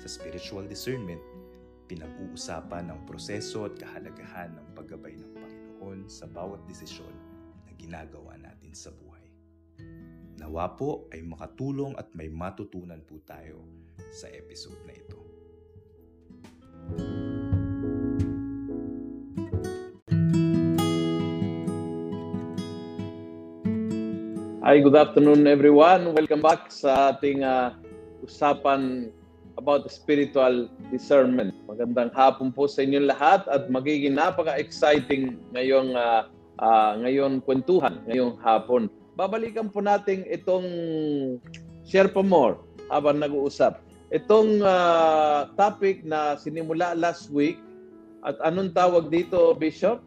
Sa spiritual discernment, pinag-uusapan ang proseso at kahalagahan ng paggabay ng Panginoon sa bawat desisyon na ginagawa natin sa buhay. Nawa po ay makatulong at may matutunan po tayo sa episode na ito. Hi, good afternoon everyone. Welcome back sa ating uh, usapan about spiritual discernment. Magandang hapon po sa inyong lahat at magiging napaka-exciting ngayong uh, uh, ngayon kwentuhan, ngayong hapon. Babalikan po natin itong share pa more habang nag-uusap. Itong uh, topic na sinimula last week at anong tawag dito, Bishop,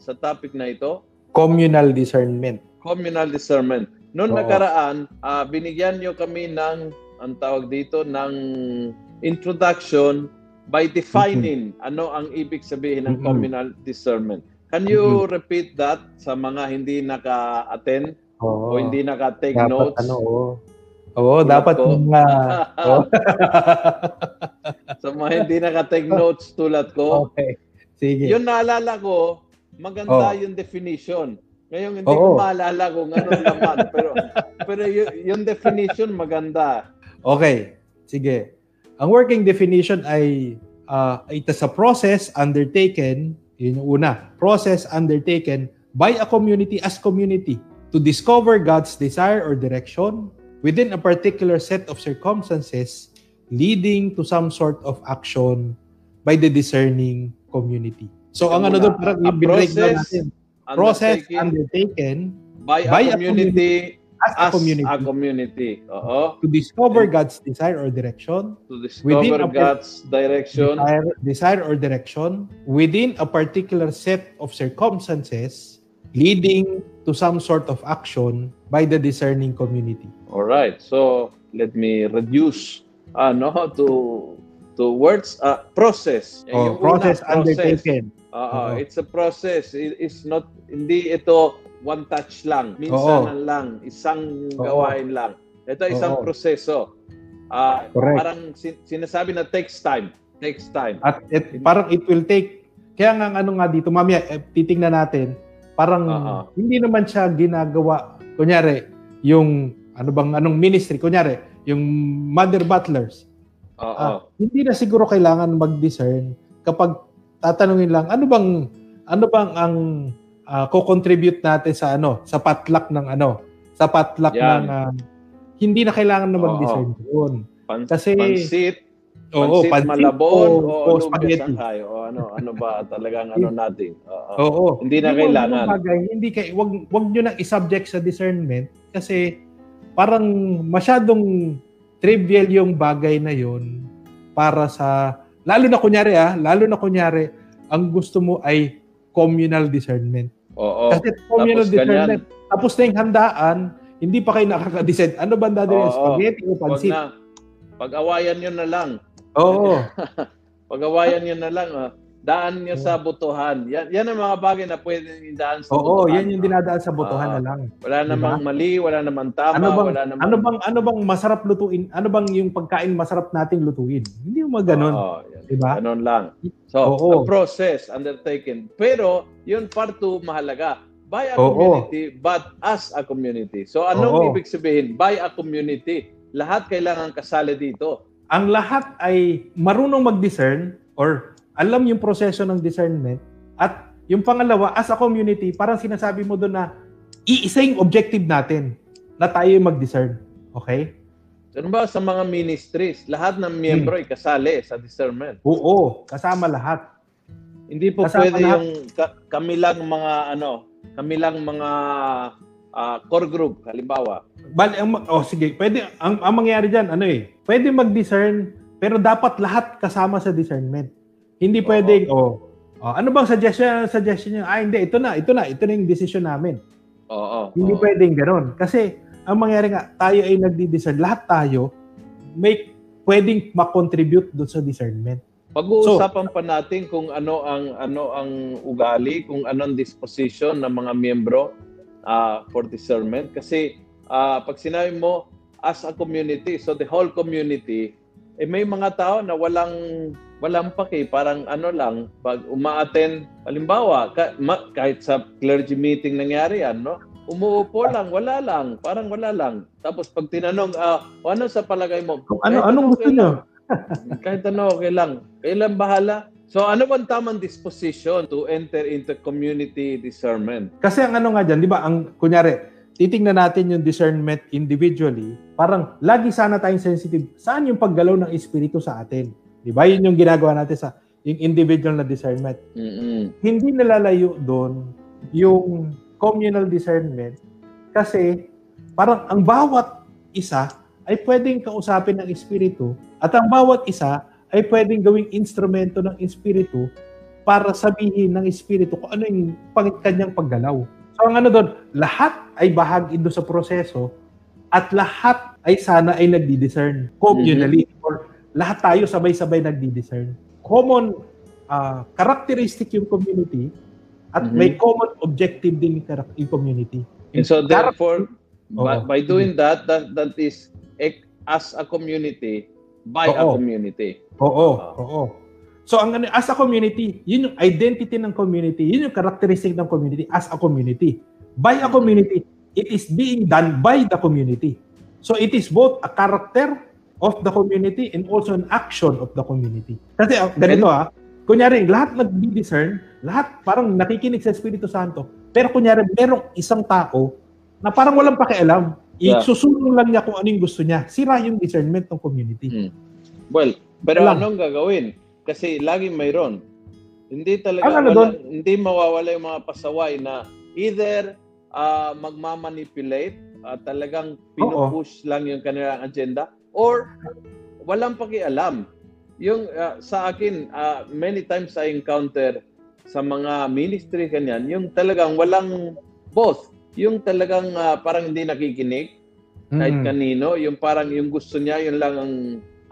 sa topic na ito? Communal discernment communal discernment. Noong nakaraan, uh, binigyan nyo kami ng, ang tawag dito, ng introduction by defining mm-hmm. ano ang ibig sabihin ng mm-hmm. communal discernment. Can you mm-hmm. repeat that sa mga hindi naka-attend Oo. o hindi naka-take dapat, notes? Ano, oo. Oo, dapat ko. mga... oh. sa mga hindi naka-take notes tulad ko. Okay. Sige. Yun naalala ko, maganda oh. yung definition. Ngayon hindi Oo. ko maalala kung ano naman pero pero y- yung definition maganda. Okay. Sige. Ang working definition ay uh, it is a process undertaken, yun yung una, process undertaken by a community as community to discover God's desire or direction within a particular set of circumstances leading to some sort of action by the discerning community. So, ang ano doon, parang i-break natin process undertaken by a, by a community, as a community. A community. Oo. To discover God's desire or direction. To discover God's direction. Desire, desire or direction within a particular set of circumstances leading to some sort of action by the discerning community. All right. So, let me reduce ano to to words uh, process. Oh, process, process undertaken. Uh, it's a process. It's not hindi ito one touch lang. Minsan Oo. lang, isang Oo. gawain lang. Ito isang Oo. proseso. Uh, parang sin- sinasabi na takes time. Takes time. At it, parang it will take kaya nga ano nga dito, mamaya eh, titingnan natin, parang uh-huh. hindi naman siya ginagawa kunyari yung ano bang anong ministry kunyari yung mother butlers. Uh-huh. Uh, hindi na siguro kailangan mag-discern kapag tatanungin lang ano bang ano bang ang uh, ko-contribute natin sa ano sa potluck ng ano sa potluck Yan. ng uh, hindi na kailangan na mag-discern doon. Pan- Kasi pansit, Oo, pansit, pansit malabon o, o, o spaghetti. Shanghai, o ano ano ba talagang ano natin. Oo. Oo. Hindi na kailangan. Bagay, hindi kay wag wag niyo nang i-subject sa discernment kasi parang masyadong trivial yung bagay na yon para sa Lalo na kunyari ah, lalo na kunyari, ang gusto mo ay communal discernment. Oo. Kasi communal tapos discernment, ganyan. tapos na yung handaan, hindi pa kayo nakaka-decide. Ano ba dadalhin? Spaghetti o pansit? Pag-awayan nyo na lang. Oo. Pag-awayan nyo na lang. Ah daan niyo sa botohan. Yan, yan ang mga bagay na pwedeng idaan sa Oo, botohan. Oo, yan yung dinadaan sa botohan uh, na lang. Wala diba? namang mali, wala namang tama, ano bang, wala namang... Ano bang, ano bang masarap lutuin? Ano bang yung pagkain masarap nating lutuin? Hindi mo ganoon. Oo, yan. diba? Ganon lang. So, Oo. a process undertaken. Pero, yun part two, mahalaga. By a Oo. community, but as a community. So, anong Oo. ibig sabihin? By a community. Lahat kailangan kasali dito. Ang lahat ay marunong mag-discern or alam yung proseso ng discernment, at yung pangalawa, as a community, parang sinasabi mo doon na iisa yung objective natin na tayo yung mag-discern. Okay? Ano ba sa mga ministries, lahat ng miyembro hmm. ay kasali sa discernment? Oo, kasama lahat. Hindi po kasama pwede lahat. yung ka- kami lang mga ano, kami lang mga uh, core group, halimbawa. Ang, oh sige, pwede, ang, ang mangyari diyan ano eh, pwede mag-discern Pero dapat lahat kasama sa discernment. Hindi pwedeng, oh, oh, ano bang suggestion, suggestion niyo? Ah, hindi, ito na, ito na, ito na yung decision namin. Oo. Hindi oo. pwedeng ganoon. Kasi, ang mangyari nga, tayo ay nagdi-discern. Lahat tayo, may pwedeng makontribute doon sa discernment. Pag-uusapan pa natin kung ano ang ano ang ugali, kung anong disposition ng mga miyembro uh, for discernment kasi uh, pag sinabi mo as a community, so the whole community, eh may mga tao na walang walang paki, parang ano lang, pag umaaten, halimbawa, ka, ma, kahit sa clergy meeting nangyari yan, no? Umuupo lang, wala lang, parang wala lang. Tapos pag tinanong, uh, ano sa palagay mo? Kung ano, anong gusto okay nyo? kahit ano, okay lang. Kailan bahala? So ano bang tamang disposition to enter into community discernment? Kasi ang ano nga dyan, di ba, ang, kunyari, titingnan natin yung discernment individually, parang lagi sana tayong sensitive. Saan yung paggalaw ng Espiritu sa atin? Di ba? Yun yung ginagawa natin sa yung individual na discernment. Mm-mm. Hindi nalalayo doon yung communal discernment kasi parang ang bawat isa ay pwedeng kausapin ng Espiritu at ang bawat isa ay pwedeng gawing instrumento ng Espiritu para sabihin ng Espiritu kung ano yung kanyang paggalaw. So ang ano doon, lahat ay bahagi doon sa proseso at lahat ay sana ay nagdi-discern communally or lahat tayo sabay-sabay nagdi-discern. Common uh, characteristic yung community at Mhm. may common objective din yung community. And so therefore, by, Oo. by doing that, that that is as a community, by a Oo. community. Oo, Ah. oo. So ang ano, as a community, yun yung identity ng community, yun yung characteristic ng community as a community. By a community, it is being done by the community. So it is both a character of the community and also an action of the community. Kasi ah, ganito ah, kunyari, lahat nag-discern, lahat parang nakikinig sa Espiritu Santo, pero kunyari, merong isang tao na parang walang pakialam, Yeah. isusulong lang niya kung ano yung gusto niya. Sira yung discernment ng community. Mm. Well, pero Lang. anong gagawin? Kasi laging mayroon. Hindi talaga Ang ano wala, doon? hindi mawawala yung mga pasaway na either uh, magmamanipulate at talagang pinupush lang yung kanilang agenda or walang pakialam. Yung uh, sa akin, uh, many times I encounter sa mga ministry kanyan, yung talagang walang both. Yung talagang uh, parang hindi nakikinig kahit Mm. kanino, yung parang yung gusto niya, yun lang ang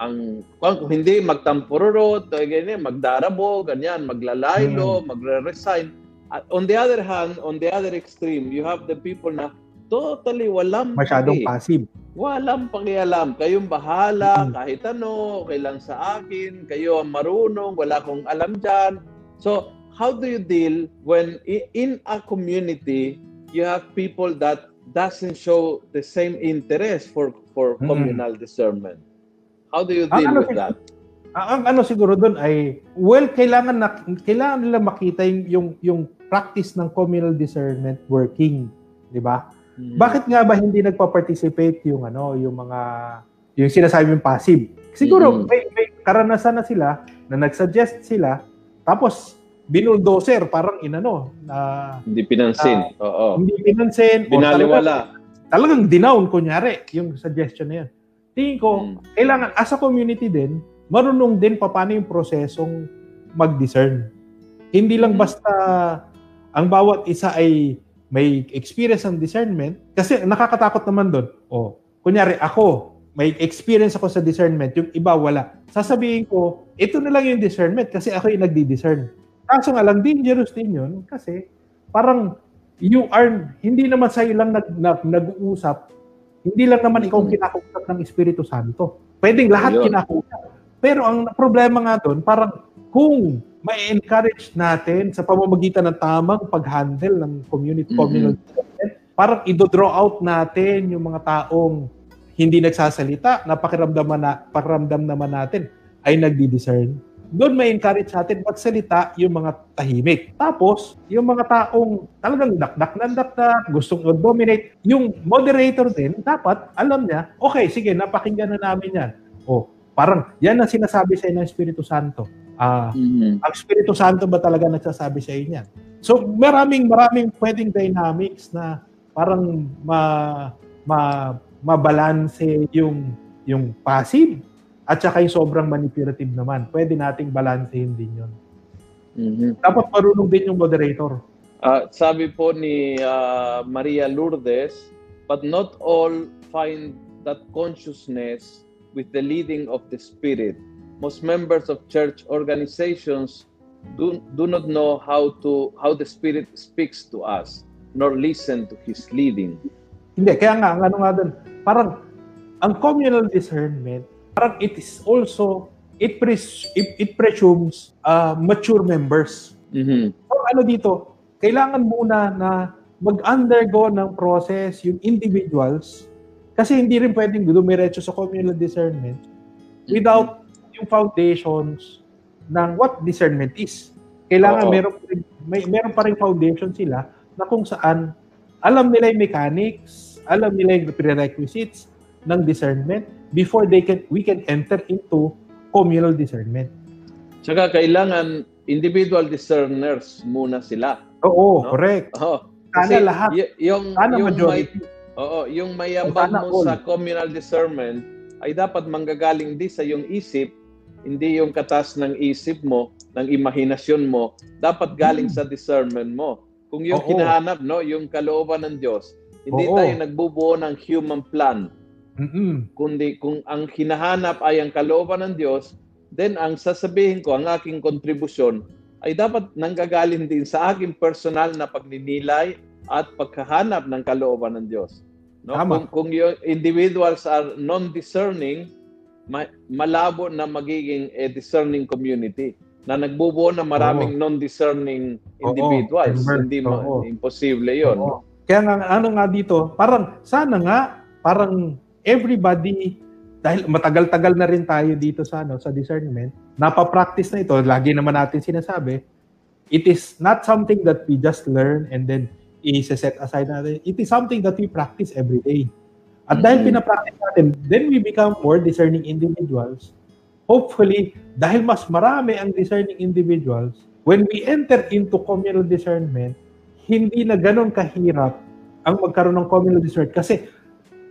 ang kung hindi magtampururot, o ganyan, magdarabo, ganyan, maglalaylo, Mm. magre-resign. On the other hand, on the other extreme, you have the people na totally walang Masyadong paki. passive. Walang pakialam. Kayong bahala, Mm. kahit ano, kailan sa akin, kayo ang marunong, wala akong alam dyan. So, how do you deal when in a community, you have people that doesn't show the same interest for for Mm. communal discernment? How do you deal ano with that? Ang, ang ano siguro doon ay well kailangan na kailangan nila makita yung yung, yung practice ng communal discernment working, 'di ba? Mm. Bakit nga ba hindi nagpa-participate yung ano, yung mga yung sinasabi yung passive? Siguro Mm. may, may karanasan na sila na nag-suggest sila tapos binuldozer parang inano na Hindi pinansin. Oo. hindi pinansin o talagang, Binaliwala. talagang dinown kunyari yung suggestion na yun. Tingin ko, Mm. kailangan as a community din, marunong din paano yung prosesong mag-discern. Hindi lang Mm. basta ang bawat isa ay may experience ng discernment kasi nakakatakot naman doon. O, kunyari ako, may experience ako sa discernment, yung iba wala. Sasabihin ko, ito na lang yung discernment kasi ako yung nagdi-discern. Kaso nga lang, dangerous din yun kasi parang you are, hindi naman sa'yo lang nag, nag, nag-uusap, hindi lang naman ikaw ang kinakausap ng Espiritu Santo. Pwedeng lahat Ayun. kinakausap. Pero ang problema nga doon, parang kung may encourage natin sa pamamagitan ng tamang pag-handle ng community communal development, parang i-draw out natin yung mga taong hindi nagsasalita, na pakiramdaman na pakiramdam naman natin ay nagdi-discern. Doon may encourage natin magsalita yung mga tahimik. Tapos, yung mga taong talagang dakdak ng dakdak, gustong dominate, yung moderator din, dapat alam niya, okay, sige, napakinggan na namin yan. O, parang yan ang sinasabi sa ng Espiritu Santo. Ah, Mhm. ang Espiritu Santo ba talaga nagsasabi sa inyo yan? So, maraming maraming pwedeng dynamics na parang ma ma mabalanse yung yung passive at saka yung sobrang manipulative naman. Pwede nating balansehin din yun. Mhm. Dapat marunong din yung moderator. Ah, sabi po ni ah, Maria Lourdes, but not all find that consciousness with the leading of the Spirit. Most members of church organizations do, do not know how to how the Spirit speaks to us, nor listen to His leading. Hindi, kaya nga, ano nga doon, parang, ang communal discernment, parang it is also, it, pres, it, it presumes uh, mature members. Mhm. So ano dito, kailangan muna na mag-undergo ng process yung individuals kasi hindi rin pwedeng dumiretso sa communal discernment without yung foundations ng what discernment is. Kailangan Oo. meron may meron pa rin foundation sila na kung saan alam nila yung mechanics, alam nila yung prerequisites ng discernment before they can we can enter into communal discernment. Tsaka kailangan individual discerners muna sila. Oo, No? correct. Oh, Sana lahat. y- yung Sana yung may, majority. Oo, yung mayabang mo all. sa communal discernment ay dapat manggagaling di sa yung isip, hindi yung katas ng isip mo, ng imahinasyon mo, dapat galing Hmm. sa discernment mo. Kung yung Oo. kinahanap, no, yung kalooban ng Diyos, hindi Oo. tayo nagbubuo ng human plan, Mm-mm. kundi kung ang hinahanap ay ang kalooban ng Diyos, then ang sasabihin ko, ang aking kontribusyon, ay dapat nanggagaling din sa aking personal na pagninilay at pagkahanap ng kalooban ng Diyos. No? Tama. Kung, kung yung individuals are non-discerning, ma- malabo na magiging a discerning community na nagbubuo ng maraming non-discerning Oo, individuals. member. Hindi ma- Oo. imposible yon. Oo. Kaya nga, ano nga dito, parang sana nga, parang everybody, dahil matagal-tagal na rin tayo dito sa ano sa discernment, napapractice na ito, lagi naman natin sinasabi, it is not something that we just learn and then i-set aside natin. It is something that we practice every day. At dahil Mhm. pinapractice natin, then we become more discerning individuals. Hopefully, dahil mas marami ang discerning individuals, when we enter into communal discernment, hindi na ganun kahirap ang magkaroon ng communal discernment kasi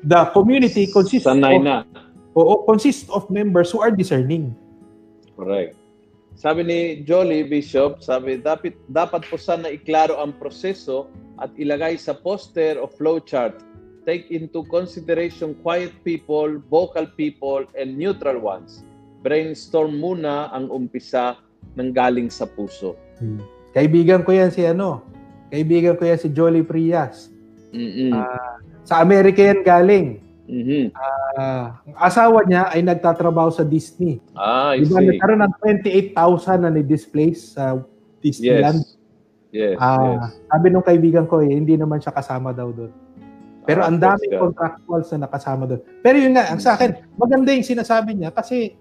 the community consists Sanay of, na. oo, consists of members who are discerning. Correct. Sabi ni Jolly Bishop, sabi dapat dapat po sana iklaro ang proseso at ilagay sa poster o flowchart. Take into consideration quiet people, vocal people, and neutral ones. Brainstorm muna ang umpisa ng galing sa puso. Kaibigan ko yan si ano, kaibigan ko yan si Jolly Prias. Mm-mm. Sa Amerika yan galing. Mhm. Ah, ang asawa niya ay nagtatrabaho sa Disney. Ah, I Diba, see. nagkaroon ng 28,000 na ni-displace sa Disneyland. Yes. Yes, Ah, yes. Sabi nung kaibigan ko, eh, hindi naman siya kasama daw doon. Pero Ah, ang daming God. contractuals na nakasama doon. Pero yun nga, ang sa akin, maganda yung sinasabi niya kasi,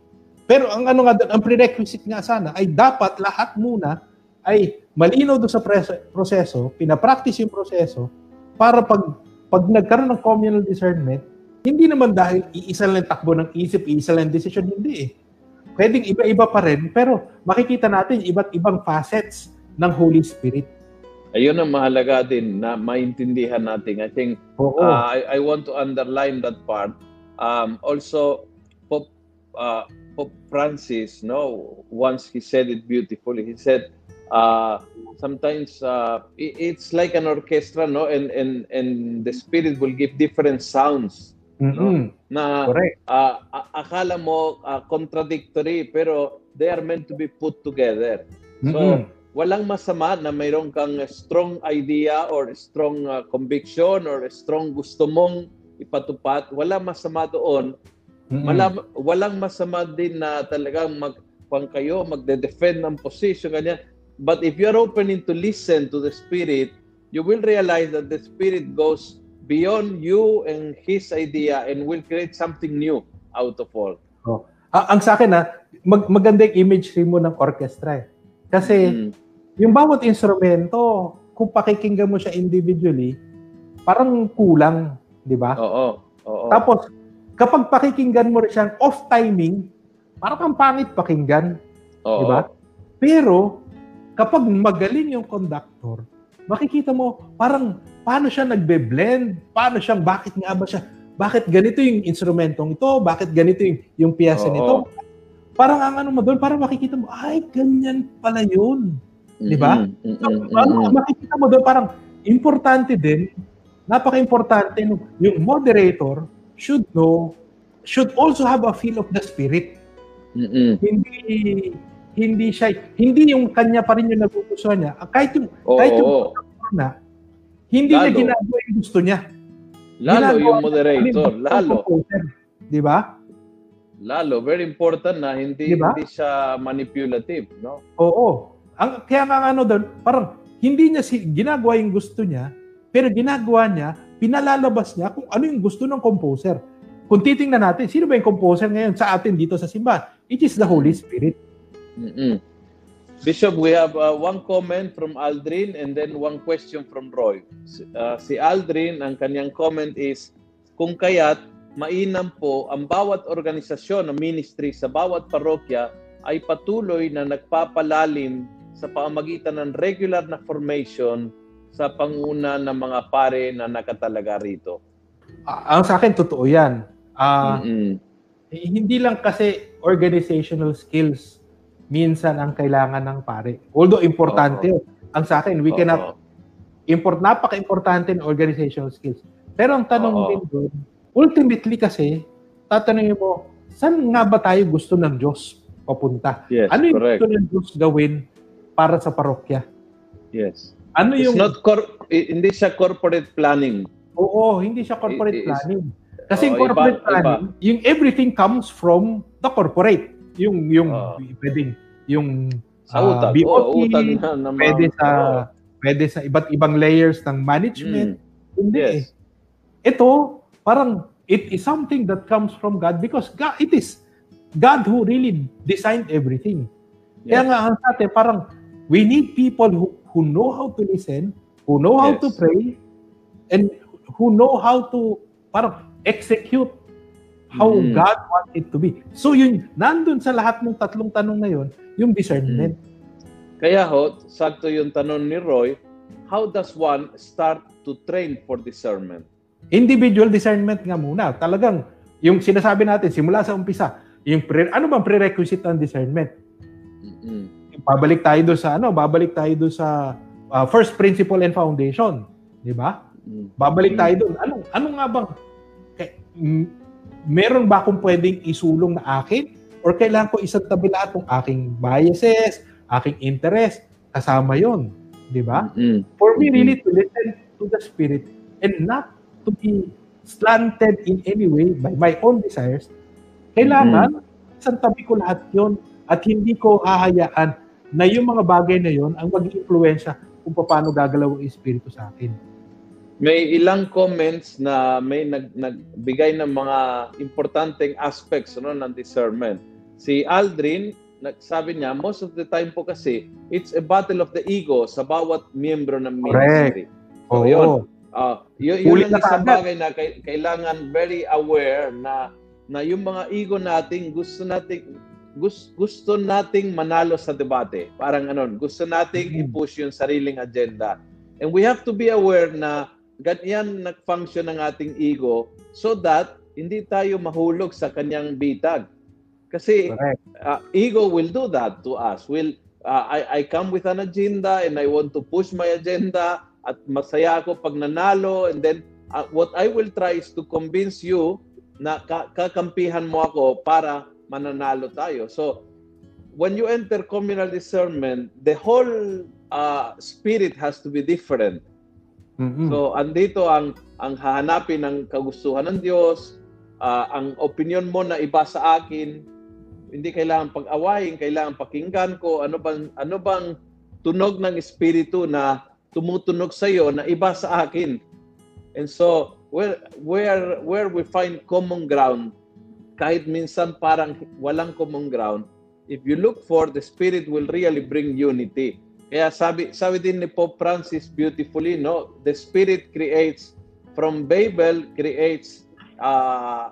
pero ang ano nga doon, ang prerequisite nga sana ay dapat lahat muna ay malinaw doon sa pres- proseso, pinapractice yung proseso, para pag, pag nagkaroon ng communal discernment, hindi naman dahil iisa lang takbo ng isip, iisa lang decision, hindi eh. Pwedeng iba-iba pa rin, pero makikita natin iba't ibang facets ng Holy Spirit. Ayun ang mahalaga din na maintindihan natin. I think Oo. Uh, I, I want to underline that part. Um, also, Pope, uh, Pope Francis, no, once he said it beautifully. He said, uh, sometimes uh, it's like an orchestra, no, and and and the Spirit will give different sounds. Mm-mm. Na Correct. uh, akala mo uh, contradictory, pero they are meant to be put together. So, Mm-mm. walang masama na mayroon kang strong idea or strong uh, conviction or strong gusto mong ipatupad. Wala masama doon. Mm-mm. Malam, walang masama din na talagang mag kung kayo magde-defend ng position ganyan. But if you're opening to listen to the Spirit, you will realize that the Spirit goes beyond you and His idea and will create something new out of all. Ah, ang sa akin na mag maganda yung imagery mo ng orchestra eh. Kasi Mm. yung bawat instrumento, kung pakikinggan mo siya individually, parang kulang, di ba? Oo. Oo. Tapos kapag pakikinggan mo rin siyang off timing, parang kang pangit pakinggan, Oo. di ba? Pero kapag magaling yung conductor, makikita mo parang paano siya nagbe-blend, paano siyang bakit nga ba siya bakit ganito yung instrumentong ito, bakit ganito yung, yung piyesa Oo. nito. Parang ang ano mo doon, parang makikita mo, ay, ganyan pala yun. Di ba? Mm-mm, So, ano, makikita mo doon, parang importante din, napaka-importante, yung moderator should know, should also have a feel of the spirit. Mm-mm. Hindi, hindi siya, hindi yung kanya pa rin yung nagugustuhan niya. Kahit yung, Oo, kahit yung na, hindi niya Lalo. ginagawa yung gusto niya. Lalo Ginagawa yung niya, moderator, ano, lalo. Di ba? Lalo, very important na hindi Di ba? hindi siya manipulative, no? Oo. Ang, kaya nga ano doon, parang hindi niya si, ginagawa yung gusto niya, pero ginagawa niya, pinalalabas niya kung ano yung gusto ng composer. Kung titingnan natin, sino ba yung composer ngayon sa atin dito sa simbahan? It is the Holy Spirit. Mm-mm. Bishop, we have uh, one comment from Aldrin and then one question from Roy. Si, uh, si Aldrin, ang kanyang comment is, kung kaya't mainam po ang bawat organisasyon o ministry sa bawat parokya ay patuloy na nagpapalalim sa pamagitan ng regular na formation sa panguna ng mga pare na nakatalaga rito. Ah, ang sa akin, totoo yan. Mm-mm. eh, hindi lang kasi organizational skills minsan ang kailangan ng pare. Although importante, yun. ang sa akin, we Oo. cannot import napaka-importante ng organizational skills. Pero ang tanong Oo. din doon, ultimately kasi, tatanungin mo, saan nga ba tayo gusto ng Diyos papunta? Yes, ano yung correct. gusto ng Diyos gawin para sa parokya? Yes. Ano It's yung... not cor- hindi siya corporate planning. Oo, hindi siya corporate It planning. Kasi yung corporate iba- planning, yung everything comes from the corporate. Yung, yung, Oo. pwedeng, yung Sa ah, utang. BOT, Oo, utang na naman. pwede sa, Oo. pwede sa iba't ibang layers ng management. Mm. Hindi eh. Yes. ito, parang it is something that comes from God because God, it is God who really designed everything. Kaya Yes. nga ang sa atin, parang we need people who, who know how to listen, who know how Yes. to pray, and who know how to parang execute how Mm. God wants it to be. So yun, nandun sa lahat ng tatlong tanong na yun, yung discernment. Kaya ho, sakto yung tanong ni Roy, how does one start to train for discernment? Individual discernment nga muna. Talagang, yung sinasabi natin, simula sa umpisa, yung pre, ano bang prerequisite ng discernment? Mm-mm. Babalik tayo doon sa ano, babalik tayo doon sa uh, first principle and foundation, 'di ba? Mm. Babalik tayo doon. Ano ano nga bang kay, m- meron ba akong pwedeng isulong na akin or kailangan ko isang tabi lahat ng aking biases, aking interest kasama 'yon, 'di ba? Mm. For me really to listen to the spirit and not to be slanted in any way by my own desires, kailangan isang tabi ko lahat 'yon at hindi ko hahayaan na yung mga bagay na 'yon ang mag-iimpluwensya kung paano gagalaw ang espiritu sa akin. May ilang comments na may nag, nagbigay ng mga importanteng aspects no, ng discernment. Si Aldrin, nagsabi niya, most of the time po kasi, it's a battle of the ego sa bawat miyembro ng ministry. So, yun. Ah, yun, yun ang isang bagay na kailangan very aware na na yung mga ego nating gusto nating gusto, gusto nating manalo sa debate. Parang ano, gusto nating Mhm. i-push yung sariling agenda. And we have to be aware na ganyan nag-function ng ating ego so that hindi tayo mahulog sa kanyang bitag. Kasi Correct. uh, ego will do that to us. Will uh, I I come with an agenda and I want to push my agenda at masaya ako pag nanalo and then uh, what I will try is to convince you na ka- kakampihan mo ako para mananalo tayo. So when you enter communal discernment, the whole uh, spirit has to be different. Mm-mm. So andito ang ang hahanapin ng kagustuhan ng Diyos, ah, ang opinion mo na iba sa akin, hindi kailangan pag-awayin, kailangan pakinggan ko ano bang ano bang tunog ng espiritu na tumutunog sa iyo na iba sa akin. And so where where where we find common ground kahit minsan parang walang common ground, if you look for the spirit will really bring unity. Kaya sabi sabi din ni Pope Francis beautifully, no, the spirit creates from Babel creates uh,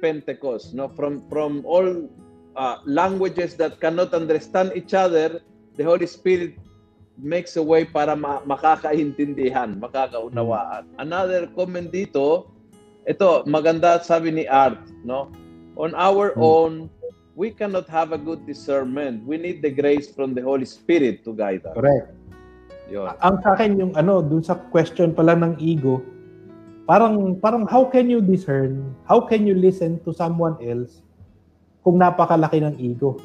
Pentecost, no, from from all uh, languages that cannot understand each other, the Holy Spirit makes a way para ma- makakaintindihan, makakaunawaan. Another comment dito, ito, maganda sabi ni Art, no? On our Hmm. own, we cannot have a good discernment. We need the grace from the Holy Spirit to guide us. Correct. Yun. Ang sa akin yung ano, dun sa question pala ng ego, parang parang how can you discern? How can you listen to someone else kung napakalaki ng ego?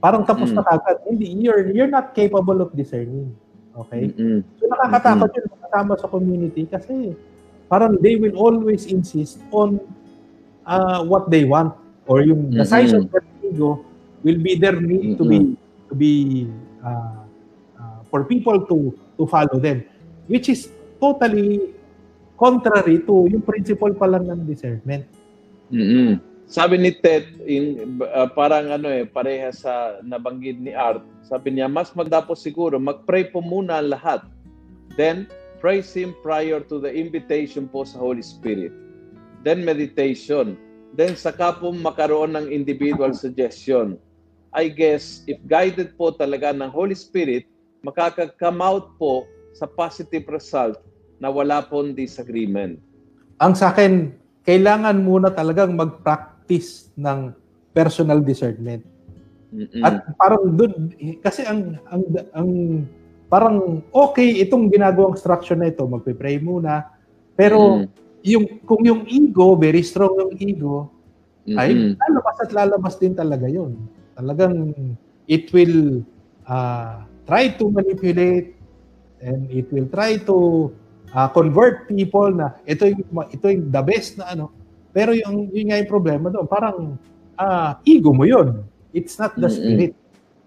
Parang tapos Mm. na kagad. Hindi, you're, you're not capable of discerning. Okay? Mm-mm. So nakakatakot yun kasama sa community kasi parang they will always insist on uh, what they want or yung the size of Mm-mm. their ego will be their need to be to be uh, uh, for people to to follow them which is totally contrary to yung principle pa lang ng discernment. mm Sabi ni Ted, in, uh, parang ano eh, pareha sa nabanggit ni Art, sabi niya, mas magdapo siguro, mag-pray po muna lahat. Then, praise Him prior to the invitation po sa Holy Spirit. Then, meditation. Then, saka po makaroon ng individual suggestion. I guess, if guided po talaga ng Holy Spirit, makaka-come out po sa positive result na wala pong disagreement. Ang sa akin, kailangan muna talagang mag-practice ng personal discernment. Mm-mm. At parang doon kasi ang ang ang parang okay itong ginagawang structure na ito, magpe-pray muna. Pero Mm. Yung kung yung ego, very strong yung ego, ay Mm-mm. lalabas at lalabas din talaga yon. Talagang it will uh, try to manipulate and it will try to uh, convert people na ito yung ito yung the best na ano. Pero yung yun nga yung problema doon, parang ah, ego mo yon. It's not the Mm-mm. spirit.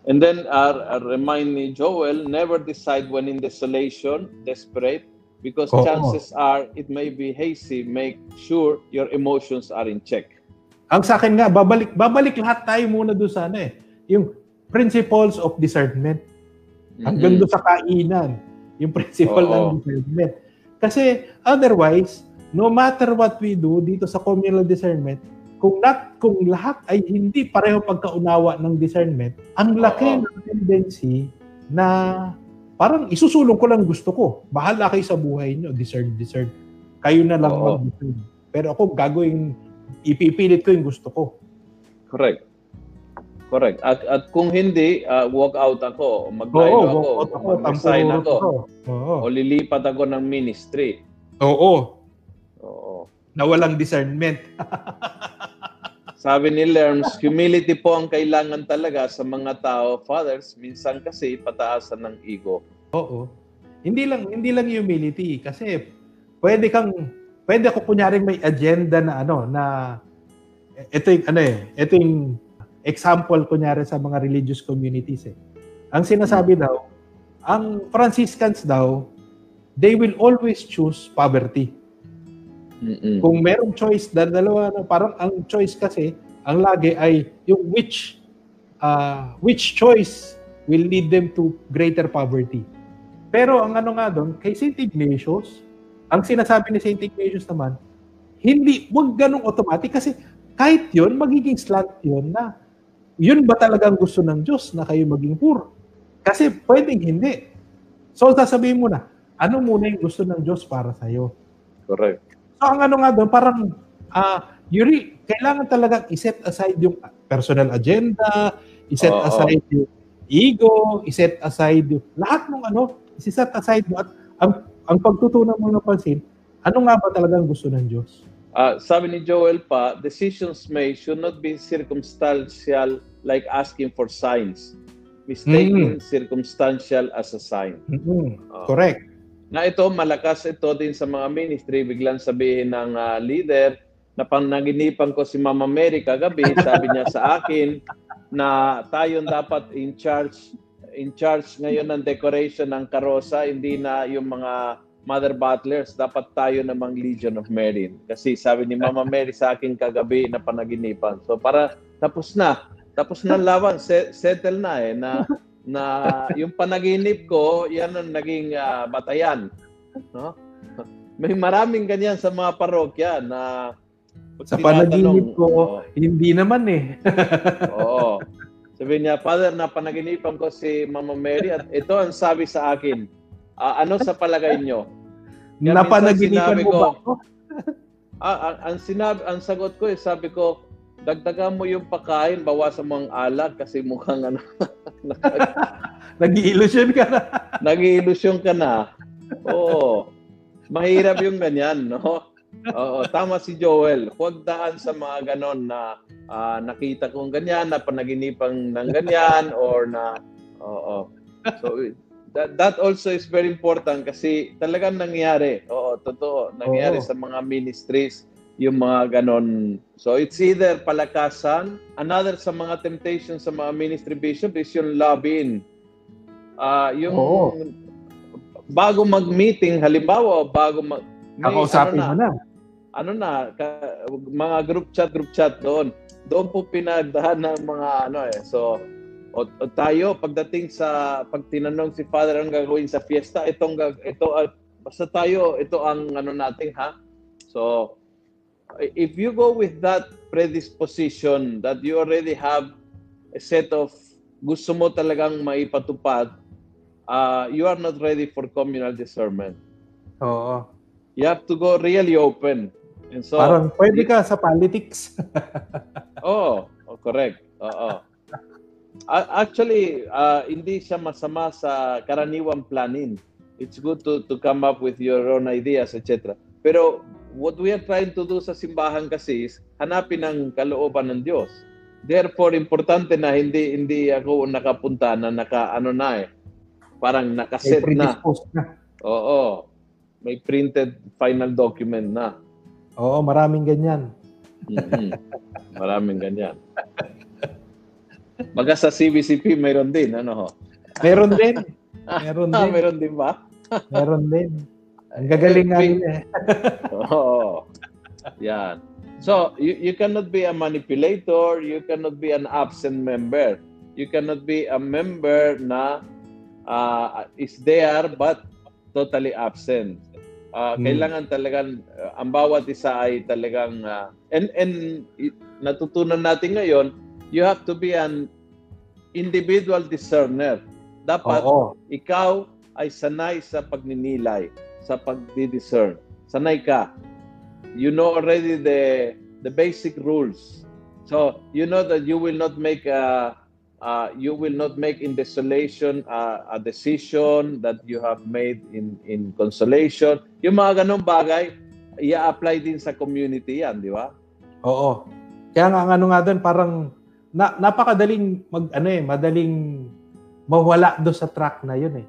And then uh, uh, remind me, Joel, never decide when in desolation, desperate, because Oo. chances are it may be hazy. Make sure your emotions are in check. Ang sa akin nga, babalik, babalik lahat tayo muna doon sa ano eh. Yung principles of discernment. Hanggang Mm-mm. doon sa kainan. Yung principle Oo. ng discernment. Kasi otherwise, no matter what we do dito sa communal discernment, kung not, kung lahat ay hindi pareho pagkaunawa ng discernment, ang laki Oo. ng tendency na parang isusulong ko lang gusto ko. Bahala kayo sa buhay nyo. Discern, discern. Kayo na lang Oo. mag-discern. Pero ako gagawin, ipipilit ko yung gusto ko. Correct. Correct. At, at kung hindi, uh, walk out ako, o Oo, ako, walk out o ako, mag-resign ako. Oo. o lilipat ako ng ministry. Oo. Oo. Na walang discernment. Sabi ni Lerms, humility po ang kailangan talaga sa mga tao, fathers, minsan kasi pataasan ng ego. Oo. Hindi lang hindi lang humility kasi pwede kang pwede ako kunyaring may agenda na ano na ito yung ano eh, ito yung example kunyari sa mga religious communities eh. Ang sinasabi daw, ang Franciscans daw, they will always choose poverty. Mm-mm. Kung merong choice, dal- dalawa, no, parang ang choice kasi, ang lagi ay yung which uh, which choice will lead them to greater poverty. Pero ang ano nga doon, kay St. Ignatius, ang sinasabi ni St. Ignatius naman, hindi, wag ganong automatic kasi kahit yun, magiging slant yun na yun ba talaga ang gusto ng Diyos na kayo maging poor? Kasi pwedeng hindi. So sasabihin mo na, ano muna yung gusto ng Diyos para sa'yo? Correct. So ang ano nga doon, parang ah Yuri, kailangan talaga i-set aside yung personal agenda, i-set Oo. aside yung ego, i-set aside yung lahat ng ano, i-set aside mo at ang, ang pagtutunan mo ng pansin, ano nga ba talaga ang gusto ng Diyos? Ah, sabi ni Joel pa, decisions made should not be circumstantial like asking for signs. Mistaking circumstantial as a sign. Mhm. Ah. Correct. Na ito, malakas ito din sa mga ministry. Biglang sabihin ng ah, leader na panaginipan ko si Mama Mary kagabi, sabi niya sa akin na tayong dapat in charge in charge ngayon ng decoration ng karosa, hindi na yung mga mother butlers, dapat tayo namang Legion of Mary. Kasi sabi ni Mama Mary sa akin kagabi na panaginipan. So para tapos na. Tapos na Se- settle na eh na na yung panaginip ko, yan ang naging ah, batayan. No? May maraming ganyan sa mga parokya na Sa panaginip ko, oo, hindi naman eh. Oo. Sabi niya, Father, na panaginipan ko si Mama Mary at ito ang sabi sa akin. Ah, ano sa palagay nyo? Kaya Napanaginipan sinabi mo ko, ba ako? Ah, ang, ang sinab ang sagot ko eh, sabi ko, dagdagan mo yung pagkain, bawasan mo ang alak kasi mukhang ano, Nag-illusion ka na. nag-iilusyon ka na. Oo. Mahirap yung ganyan, no? Oo, tama si Joel. Huwag daan sa mga ganon na ah, nakita kong ganyan, na panaginipan ng ganyan, or na, oo. So, that, that also is very important kasi talagang nangyari. Oo, totoo. Nangyari Oo. sa mga ministries yung mga ganon. So, it's either palakasan. Another sa mga temptations sa mga ministry bishop is yung lobbying. Ah, yung Oo. bago mag-meeting, halimbawa, bago mag... may Kakausapin ano mo na. ano na, ka- mga group chat, group chat doon. Doon po pinagdahan ng mga ano eh. So, o, o tayo, pagdating sa, pag tinanong si Father ang gagawin sa fiesta, itong, ito, ah, basta tayo, ito ang ano natin, ha? So, if you go with that predisposition that you already have a set of gusto mo talagang maipatupad, uh, you are not ready for communal discernment. Oo. You have to go really open. And so, Parang pwede ka sa politics. Oo, oh, correct. Oo. A- Actually, uh, hindi siya masama sa karaniwang planning. It's good to to come up with your own ideas, etc. Pero what we are trying to do sa simbahan kasi is hanapin ang kalooban ng Diyos. Therefore, importante na hindi hindi ako nakapunta na naka ano na eh. Parang nakaset na. na. Oo. May printed final document na. Oo, maraming ganyan. Mhm. Maraming ganyan. Baga sa CBCP mayroon din, ano ho? Meron din. Meron din. mayroon din ba? Meron din. Ang gagaling nga nila eh. Oo. Yan. So, you, you cannot be a manipulator, you cannot be an absent member. You cannot be a member na uh, is there but totally absent. Uh, Hmm. Kailangan talagang uh, ang bawat isa ay talagang uh, and and natutunan natin ngayon, you have to be an individual discerner. Dapat Oo. ikaw ay sanay sa pagninilay, sa pagdi-discern. Sanay ka. You know already the the basic rules. So, you know that you will not make a uh, you will not make in desolation uh, a decision that you have made in in consolation. Yung mga ganong bagay, i-apply din sa community yan, di ba? Oo. Kaya nga ano nga doon, parang na, napakadaling mag ano eh, madaling mawala do sa track na yun eh.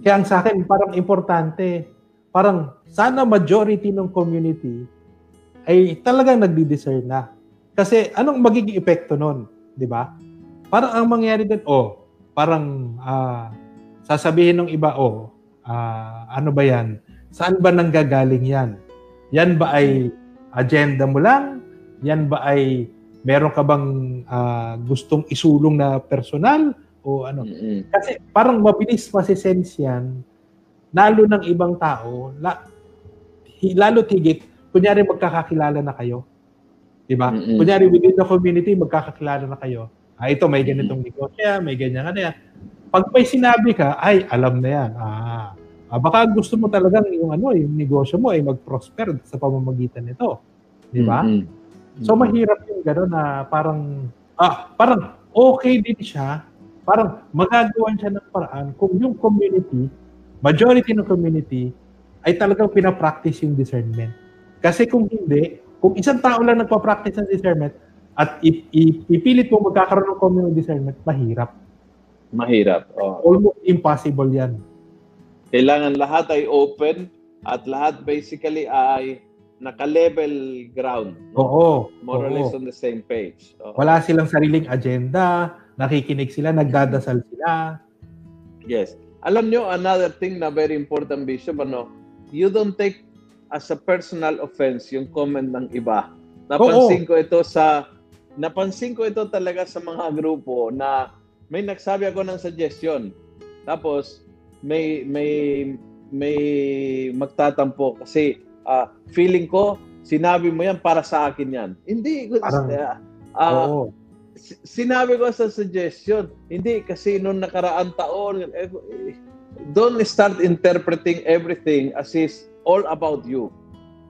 Kaya sa akin parang importante, parang sana majority ng community ay talagang nagdi-discern na. Kasi anong magiging epekto nun, 'di ba? Parang ang mangyari doon, oh, parang ah, sasabihin ng iba, oh, ah, ano ba 'yan? Saan ba nanggagaling 'yan? Yan ba ay agenda mo lang? Yan ba ay meron ka bang ah, gustong isulong na personal o ano? Mm-mm. Kasi parang mabilis masisense yan, lalo ng ibang tao, la, lalo tigit, kunyari magkakakilala na kayo. Di ba? Mm-mm. Kunyari within the community, magkakakilala na kayo. Ah, ito, may ganitong negosyo, yan, may ganyan ka na yan. Pag may sinabi ka, ay, alam na yan. Ah, ah, baka gusto mo talagang yung ano, yung negosyo mo ay mag-prosper sa pamamagitan nito. Di ba? Mm-mm. So mahirap yung gano'n na parang ah parang okay din siya. Parang magagawan siya ng paraan kung yung community, majority ng community ay talagang pinapractice yung discernment. Kasi kung hindi, kung isang tao lang nagpa-practice ng discernment at ipilit mo magkakaroon ng communal discernment, mahirap. Mahirap. Oh. Almost impossible yan. Kailangan lahat ay open at lahat basically ay naka-level ground. No? Oo. More or oo. less on the same page. Oo. Wala silang sariling agenda, nakikinig sila, nagdadasal sila. Yes. Alam nyo, another thing na very important, Bishop, ano, you don't take as a personal offense yung comment ng iba. Napansin ko ito sa napansin ko ito talaga sa mga grupo na may nagsabi ako ng suggestion. Tapos may may may magtatampo kasi ah, feeling ko sinabi mo yan para sa akin yan. Hindi Parang- ah, Oo. si- sinabi ko sa suggestion, hindi kasi nung nakaraang taon, don't start interpreting everything as is all about you.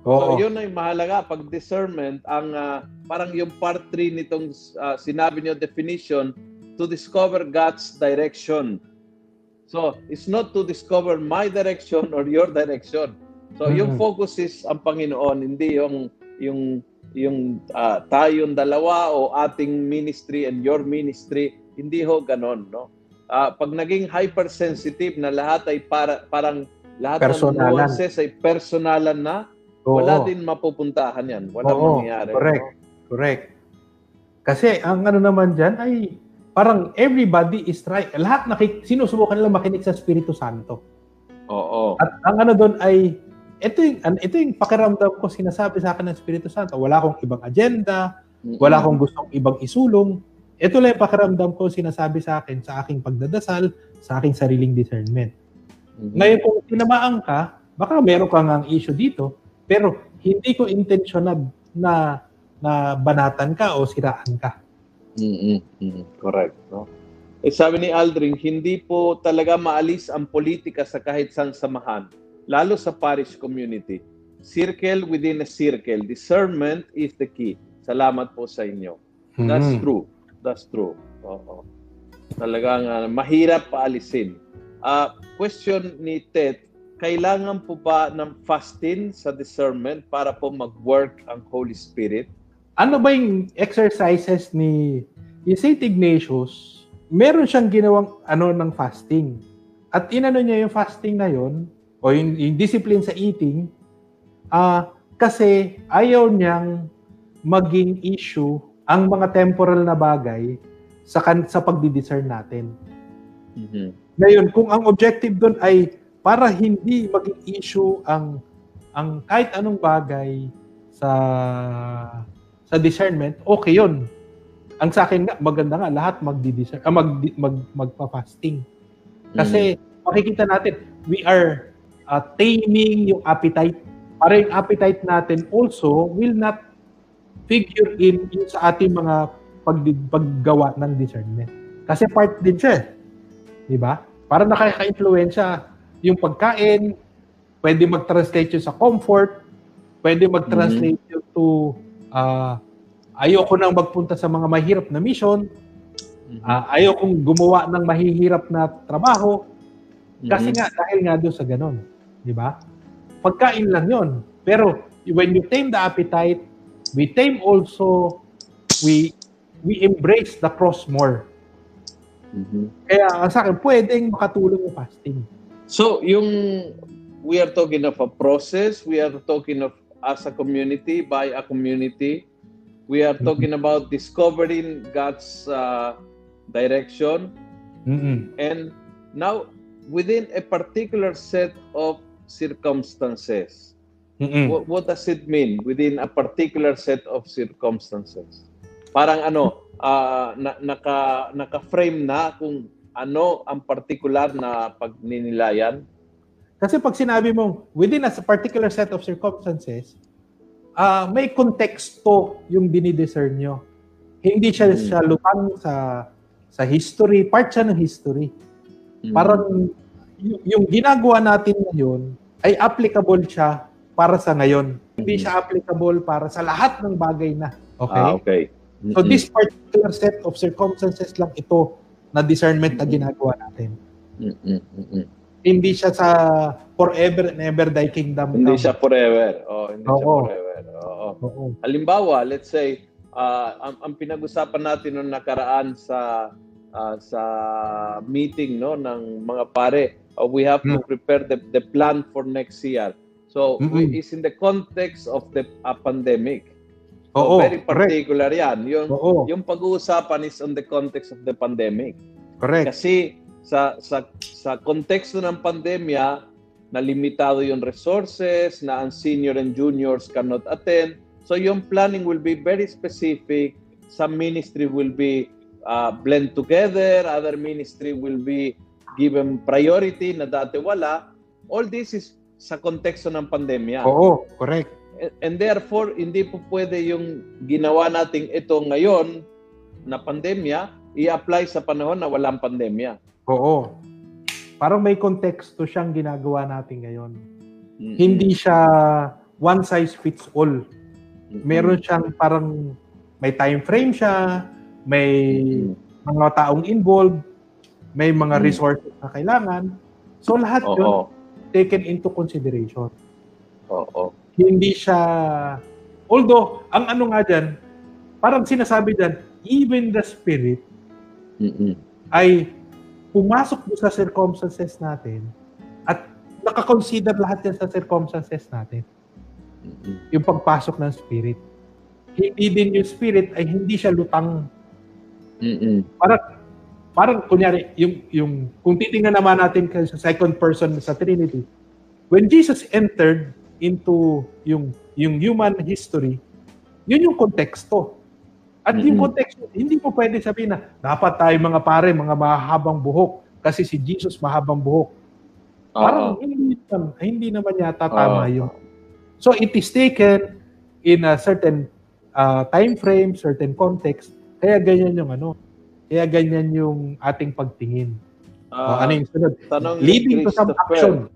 Oo. So yun ay mahalaga pag discernment ang ah, parang yung part 3 nitong ah, sinabi niyo definition to discover God's direction. So it's not to discover my direction or your direction. So yung Mhm. focus is ang Panginoon, hindi yung yung yung ah, tayong dalawa o ating ministry and your ministry, hindi ho ganon, no? Ah, pag naging hypersensitive na lahat ay para parang lahat Personalan. ng nuances ay personalan na, Oo. wala din mapupuntahan yan. Walang Oo, mangyayari. correct. no? Correct. Kasi ang ano naman dyan ay parang everybody is trying, lahat nakik, sinusubukan nila makinig sa Espiritu Santo. Oo. At ang ano doon ay, ito yung, ito yung pakiramdam ko sinasabi sa akin ng Espiritu Santo. Wala akong ibang agenda, wala akong gustong ibang isulong. Ito lang yung pakiramdam ko sinasabi sa akin sa aking pagdadasal, sa aking sariling discernment. Mhm. Ngayon kung tinamaan ka, baka meron kang ang issue dito, pero hindi ko intentional na na banatan ka o siraan ka. mm mm Correct. No? Eh, sabi ni Aldrin, hindi po talaga maalis ang politika sa kahit saan samahan, lalo sa parish community. Circle within a circle. Discernment is the key. Salamat po sa inyo. That's Mhm. true. That's true. Oo. Talagang ah, mahirap paalisin. Ah, question ni Ted, kailangan po ba ng fasting sa discernment para po mag-work ang Holy Spirit? Ano ba yung exercises ni, ni St. Ignatius? Meron siyang ginawang ano ng fasting. At inano niya yung fasting na yon o yung, yung discipline sa eating ah kasi ayaw niyang maging issue ang mga temporal na bagay sa kan sa pagdi-discern natin. Ngayon, kung ang objective doon ay para hindi maging issue ang ang kahit anong bagay sa sa discernment, okay 'yun. Ang sa akin nga maganda nga lahat magdi-discern, ah, mag, mag magpa-fasting. Kasi makikita natin we are uh, taming yung appetite. Para yung appetite natin also will not figure in, in sa ating mga pag, paggawa ng discernment. Kasi part din siya. eh. Di ba? Para nakaka-influensya yung pagkain, pwede mag-translate yun sa comfort, pwede mag-translate yun to ah, ayoko nang magpunta sa mga mahirap na mission, ah, ayokong gumawa ng mahihirap na trabaho, kasi Mhm. nga, dahil nga doon sa ganun. Di ba? Pagkain lang yon. Pero when you tame the appetite, we tame also, we we embrace the cross more. Mhm. Kaya sa akin, pwedeng makatulong yung fasting. So, yung we are talking of a process, we are talking of as a community, by a community. We are talking about discovering God's uh, direction Mm-mm. and now within a particular set of circumstances. Mm-mm. What, what does it mean within a particular set of circumstances? Parang ano, ah, na, naka naka-frame na kung ano ang particular na pagninilayan. Kasi pag sinabi mo, within a particular set of circumstances, ah may konteksto yung dinidiscern nyo. Hindi siya Mm. sa lutang sa sa history, part siya ng history. Mm. Parang y- yung ginagawa natin ngayon ay applicable siya para sa ngayon. Hindi siya applicable para sa lahat ng bagay na. Okay? Ah, okay. So this particular set of circumstances lang ito na discernment na ginagawa natin. Mm-mm. Hindi siya sa forever and ever thy kingdom. Hindi siya forever. Oh, hindi siya Oo. forever. Oo. Oo. Halimbawa, let's say ah, ang, ang pinag-usapan natin noong nakaraan sa ah, sa meeting no ng mga pare, uh, we have to Mm. prepare the the plan for next year. So, we, Mm-mm. is in the context of the ah, pandemic. Oo, So, very correct. particular 'yan. Yung Oo, yung pag-uusapan is on the context of the pandemic. correct. Kasi sa sa sa konteksto ng pandemya, na limitado yung resources, na ang senior and juniors cannot attend. So yung planning will be very specific. Some ministry will be uh, blend together, other ministry will be given priority na dati wala. All this is sa konteksto ng pandemya. Oo, correct. And- therefore, hindi po pwede yung ginawa nating ito ngayon na pandemya, i-apply sa panahon na walang pandemya. Oo. Parang may konteksto siyang ginagawa natin ngayon. Mm-mm. Hindi siya one size fits all. Meron siyang parang may time frame siya, may mga taong involved, may mga Mm. resources na kailangan. So lahat Oo. yun taken into consideration. Oo. Hindi siya although ang ano nga diyan, parang sinasabi diyan, even the spirit Mm-mm. ay pumasok sa circumstances natin at nakakonsider lahat yan sa circumstances natin. Mm-mm. Yung pagpasok ng spirit. Hindi din yung spirit ay hindi siya lutang. Mm-mm. Parang, parang kunyari, yung, yung, kung titingnan naman natin sa second person sa Trinity, when Jesus entered into yung, yung human history, yun yung konteksto. At yung Mm-mm. konteksto, hindi mo pwede sabihin na dapat tayo mga pare, mga mahabang buhok kasi si Jesus mahabang buhok. Parang Oo. hindi naman, hindi naman yata tama Oo. yun. So it is taken in a certain uh, time frame, certain context. Kaya ganyan yung ano. Kaya ganyan yung ating pagtingin. o, Ah, ano yung sunod? Leading to some action.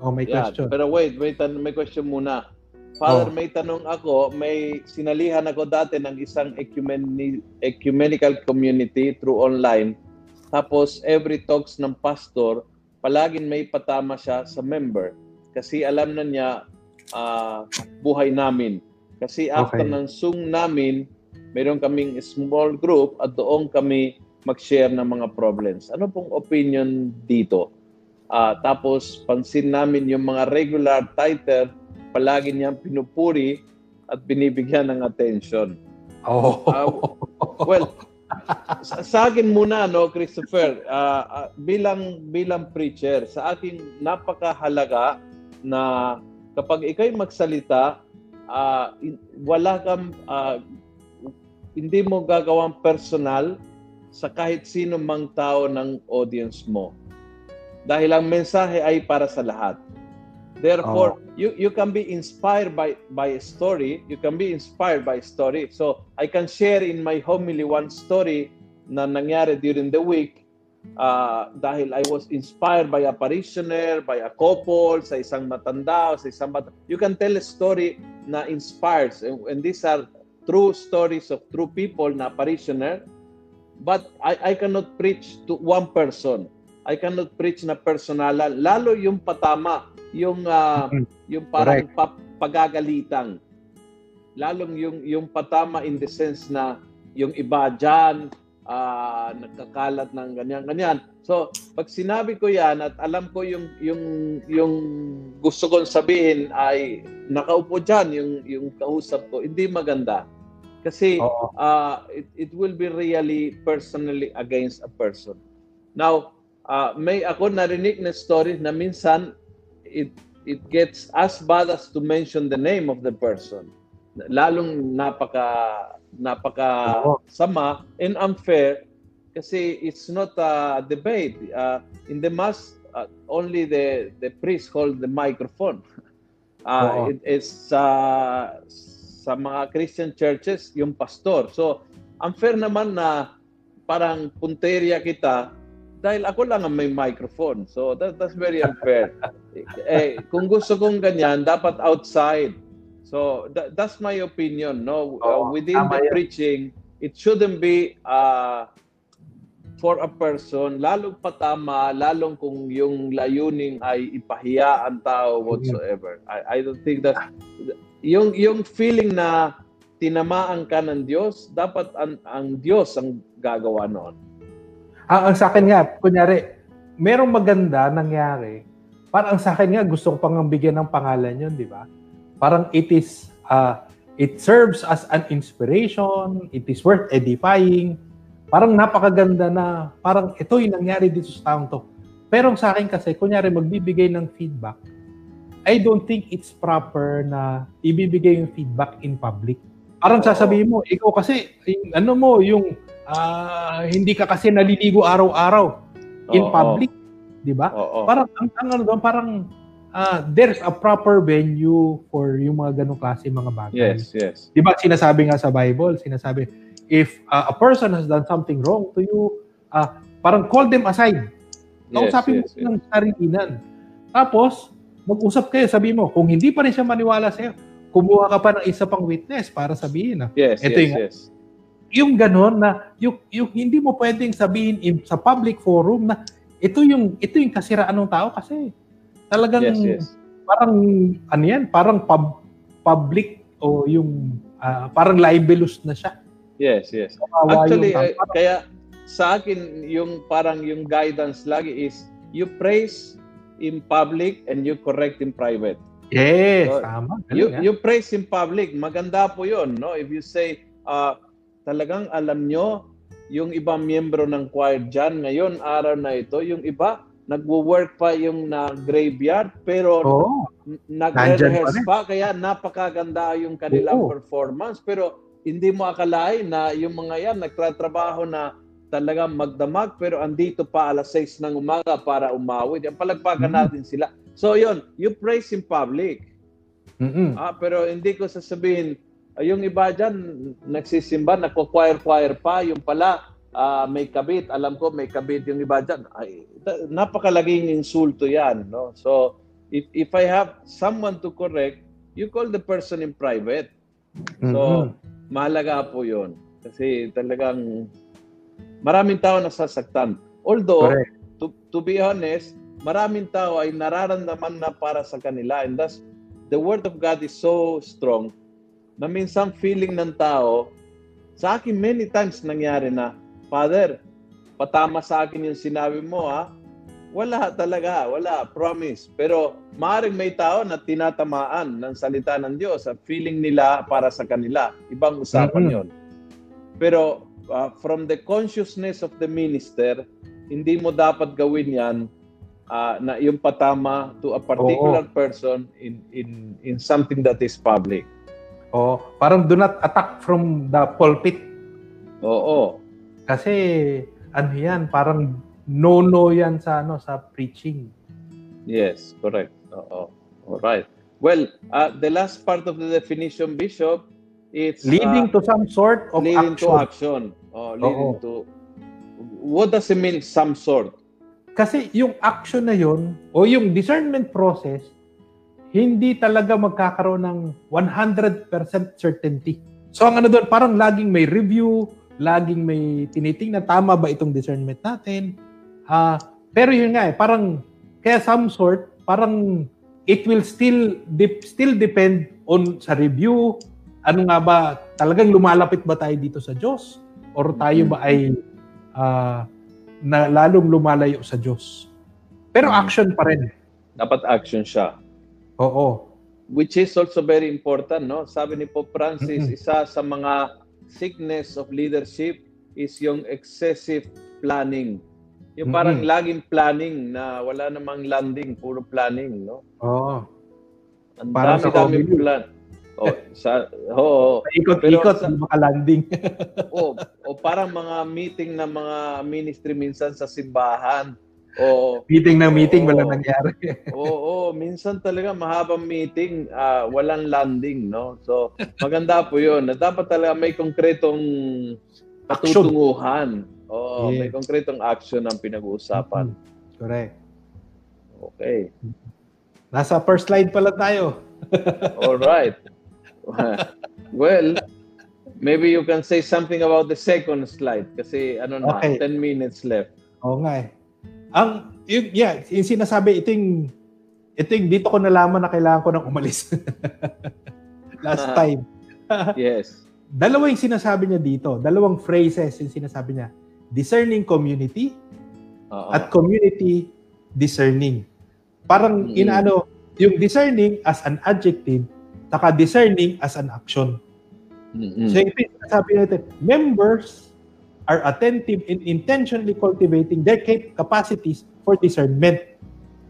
Oh, may Yeah, question. pero wait, may, tan- may question muna. Father, Oh. may tanong ako, may sinalihan ako dati ng isang ecumeni- ecumenical community through online. Tapos every talks ng pastor, palaging may patama siya sa member. Kasi alam na niya ah, buhay namin. Kasi after Okay. ng Zoom namin, meron kaming small group at doon kami mag-share ng mga problems. Ano pong opinion dito? Ah, tapos pansin namin yung mga regular titer, palagi niyang pinupuri at binibigyan ng attention. Oh. Well, sa, sa akin muna no, Christopher, ah, ah, bilang bilang preacher, sa akin napakahalaga na kapag ikay magsalita, in- wala kang ah, hindi mo gagawang personal sa kahit sino mang tao ng audience mo. Dahil ang mensahe ay para sa lahat. Therefore, you you can be inspired by by a story. You can be inspired by a story. So I can share in my homily one story na nangyari during the week uh, dahil I was inspired by a parishioner, by a couple, sa isang matanda, sa isang bata. You can tell a story na inspires. And, and these are true stories of true people na parishioner. But I, I cannot preach to one person. I cannot preach na personalan. Lalo yung patama, yung Mhm. yung parang pa, pagagalitan. Lalong yung yung patama in the sense na yung iba diyan ah, nagkakalat ng ganyan ganyan. So, pag sinabi ko 'yan at alam ko yung yung yung gusto kong sabihin ay nakaupo diyan yung yung kausap ko, hindi maganda. Kasi Oo. uh, it, it will be really personally against a person. Now, uh, may ako narinig na story na minsan it it gets as bad as to mention the name of the person. Lalong napaka napaka Oo. sama and unfair kasi it's not a debate. Uh, in the mass, uh, only the the priest hold the microphone. Uh, Oo. it is sa sa mga Christian churches yung pastor. So, unfair naman na parang punteriya kita dahil ako lang ang may microphone. So, that, that's very unfair. eh, kung gusto kong ganyan, dapat outside. So, that, that's my opinion. No, Uh, within the preaching, it shouldn't be uh, for a person, lalong patama, lalong kung yung layunin ay ipahiya ang tao whatsoever. I, I don't think that yung yung feeling na tinamaan ka ng Diyos, dapat ang, ang Diyos ang gagawa noon. Ah, ang sa akin nga, kunyari, merong maganda nangyari. Parang sa akin nga, gusto ko pang bigyan ng pangalan yun, di ba? Parang it is, uh, it serves as an inspiration, it is worth edifying. Parang napakaganda na, parang ito nangyari dito sa taong to. Pero sa akin kasi, kunyari, magbibigay ng feedback, I don't think it's proper na ibibigay yung feedback in public. Parang sasabihin mo, ikaw kasi, yung- ano mo, yung ah, hindi ka kasi naliligo araw-araw in Oo. public, di ba? Parang ang, ang ano doon, parang ah, there's a proper venue for yung mga ganong klase mga bagay. Yes, yes. Di ba sinasabi nga sa Bible, sinasabi, if ah, a person has done something wrong to you, ah, parang call them aside. Yes, Kausapin yes, mo ng sarilinan. Tapos, mag-usap kayo, sabi mo, kung hindi pa rin siya maniwala sa'yo, kumuha ka pa ng isa pang witness para sabihin na. Yes, Ito yes, yung- yes. Yung ganon na, yung, yung hindi mo pwedeng sabihin in, sa public forum na ito yung ito yung kasiraan ng tao kasi talagang Yes, yes. parang ano yan, parang pub, public o yung ah, parang libelous na siya. Yes, yes. Kawawa Actually, yung eh, kaya sa akin, yung parang yung guidance lagi is you praise in public and you correct in private. Yes, So, tama. You, ah. you praise in public, maganda po yun. No? If you say, uh, talagang alam nyo, yung ibang miyembro ng choir dyan, ngayon, araw na ito, yung iba, nagwo-work pa yung na graveyard, pero Nandyan nagre-rehearse pa pa, kaya napakaganda yung kanilang Oo. performance. Pero hindi mo akalain na yung mga yan, nagtratrabaho na talagang magdamag, pero andito pa alas 6 ng umaga para umawit. Yan, palagpagan Mm. natin sila. So yun, you praise in public. Mm-mm. Ah, pero hindi ko sasabihin, ah, yung iba dyan, nagsisimba, nagko-choir-choir pa, yung pala, ah, may kabit. Alam ko, may kabit yung iba dyan. Ay, napakalaging insulto yan. No? So, if, if I have someone to correct, you call the person in private. So, Mm-mm. mahalaga po yun. Kasi talagang maraming tao nasasaktan. Although, Correct. to, to be honest, maraming tao ay nararamdaman na para sa kanila. And thus, the Word of God is so strong na minsan feeling ng tao, sa akin many times nangyari na, Father, patama sa akin yung sinabi mo ha. Wala talaga, wala, promise. Pero maaaring may tao na tinatamaan ng salita ng Diyos at feeling nila para sa kanila. Ibang usapan Mhm. yon. Pero uh, from the consciousness of the minister, hindi mo dapat gawin yan uh, na yung patama to a particular person in in in something that is public. Oo. Parang do not attack from the pulpit Oo. kasi ano yan, parang no-no yan sa ano sa preaching. Yes, correct. Oo. All right. Well, uh, the last part of the definition, Bishop, it's uh, Leading to some sort of leading action. to action. Oh, leading Oo. to what does it mean some sort? Kasi yung action na yun, o yung discernment process, hindi talaga magkakaroon ng 100% certainty. So ang ano doon, parang laging may review, laging may tinitingnan, tama ba itong discernment natin? Ah, pero yun nga eh, parang, kaya some sort, parang it will still dep- still depend on sa review. Ano nga ba, talagang lumalapit ba tayo dito sa Diyos? Or tayo ba ay ah, na lalong lumalayo sa Diyos. Pero Mm. action pa rin. Dapat action siya. Oo. which is also very important no sabi ni Pope Francis isa sa mga sickness of leadership is yung excessive planning yung parang Mhm. laging planning na wala namang landing puro planning no Oo. ang dami-dami plan oh sa oh, Ikot-ikot, Pero sa- makalanding. o o parang mga meeting ng mga ministry minsan sa simbahan o meeting na meeting, Oo. wala nangyari. Oo, minsan talaga mahabang meeting, ah, walang landing, no? So, maganda po 'yun. Na dapat talaga may konkretong patutunguhan. Oo, Yes. may konkretong action ang pinag-uusapan. Correct. Okay. Nasa first slide pala tayo. All right. well, maybe you can say something about the second slide kasi ano na, Okay. 10 minutes left. Oo nga eh. Ang, yung, yeah, yung sinasabi, ito yung dito ko nalaman na kailangan ko nang umalis. Last time. Yes. Dalawa yung sinasabi niya dito. Dalawang phrases yung sinasabi niya. Discerning community Oo. at community discerning. Parang Mm. inaano, yung discerning as an adjective, saka discerning as an action. Mm-mm. So ito yung sinasabi natin, members are attentive in intentionally cultivating their cap- capacities for discernment.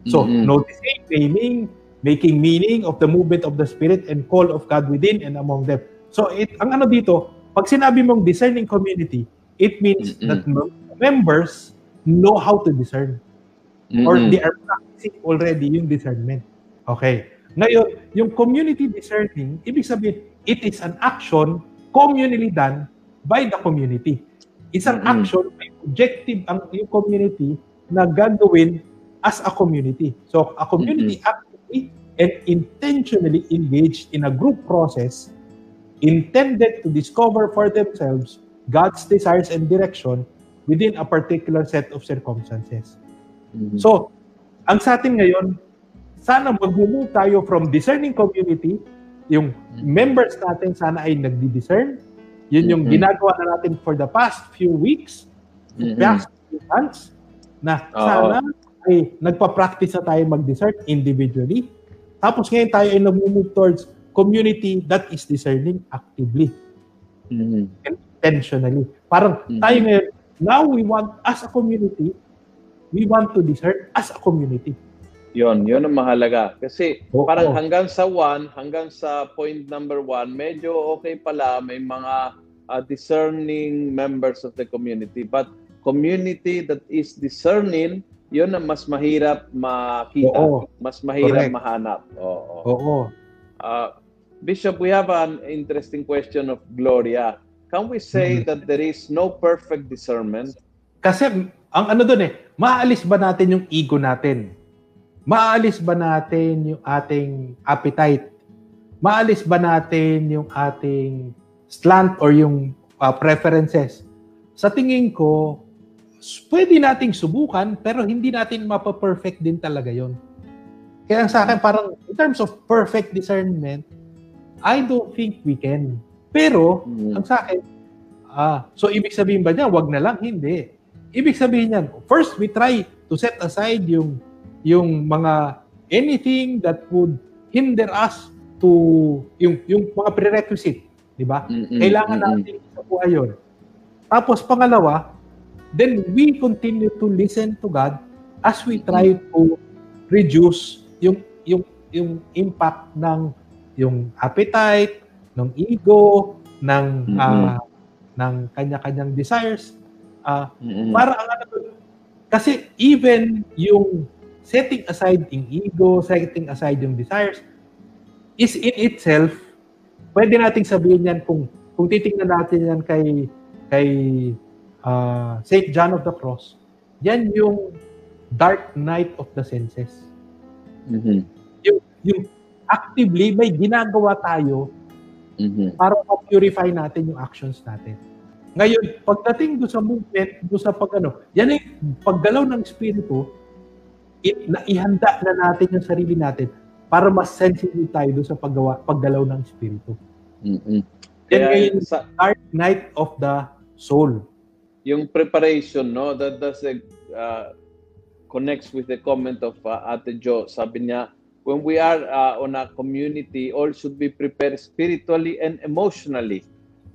So, Mhm. noticing, naming, making meaning of the movement of the Spirit and call of God within and among them. So, it, ang ano dito, pag sinabi mong discerning community, it means Mm-mm. that mem- members know how to discern or Mm-mm. they are practicing already yung discernment. Okay. Ngayon, yung community discerning, ibig sabihin, it is an action communally done by the community. Isang Mm-mm. action, may objective ang yung community na gagawin as a community. So, a community actively actively and intentionally engaged in a group process intended to discover for themselves God's desires and direction within a particular set of circumstances. Mhm. So, ang sa atin ngayon, sana mag-move tayo from discerning community, yung members natin sana ay nagdi-discern. Yun yung Mhm. ginagawa na natin for the past few weeks, Mhm. past few months, na sana ay nagpa-practice na tayo mag-discern individually. Tapos ngayon tayo ay nag-move towards community that is discerning actively, Mhm. intentionally. Parang Mhm. tayo ngayon, now we want, as a community, we want to discern as a community. Yon, yon ang mahalaga. Kasi Oo. parang hanggang sa one, hanggang sa point number one, medyo okay pala, may mga uh, discerning members of the community. But community that is discerning, yon ang mas mahirap makita. Oo. Mas mahirap Correct. mahanap. Oo. Oo. Uh, Bishop, we have an interesting question of Gloria. Can we say Mhm. that there is no perfect discernment? Kasi ang ano doon eh, maaalis ba natin yung ego natin? Maaalis ba natin yung ating appetite? Maalis ba natin yung ating slant or yung uh, preferences? Sa tingin ko, pwede nating subukan pero hindi natin mapa-perfect din talaga yon. Kaya sa akin parang in terms of perfect discernment, I don't think we can. Pero Mhm. ang sa akin, ah, so ibig sabihin ba niya, wag na lang? Hindi. Ibig sabihin niyan, first we try to set aside yung yung mga anything that would hinder us to yung yung mga prerequisite, di ba? Mhm. Kailangan natin isabuhay yun. Tapos pangalawa, then we continue to listen to God as we try to reduce yung yung yung impact ng yung appetite, ng ego, ng Mhm. ah, ng kanya-kanyang desires. Ah, Mhm. para ang ano kasi even yung setting aside yung ego, setting aside yung desires, is in itself, pwede nating sabihin yan kung kung titingnan natin yan kay kay ah, Saint John of the Cross, yan yung dark night of the senses. Mhm. Yung, yung actively may ginagawa tayo Mhm. para ma-purify natin yung actions natin. Ngayon, pagdating do sa movement, do sa pag ano, yan ay paggalaw ng espiritu, i- na ihanda na natin yung sarili natin para mas sensitive tayo do sa paggawa, paggalaw ng espiritu. Mhm. Yan ngayon, sa, dark night of the soul. yung preparation, no, that does uh, connects with the comment of uh, Ate Jo. Sabi niya, when we are uh, on a community, all should be prepared spiritually and emotionally.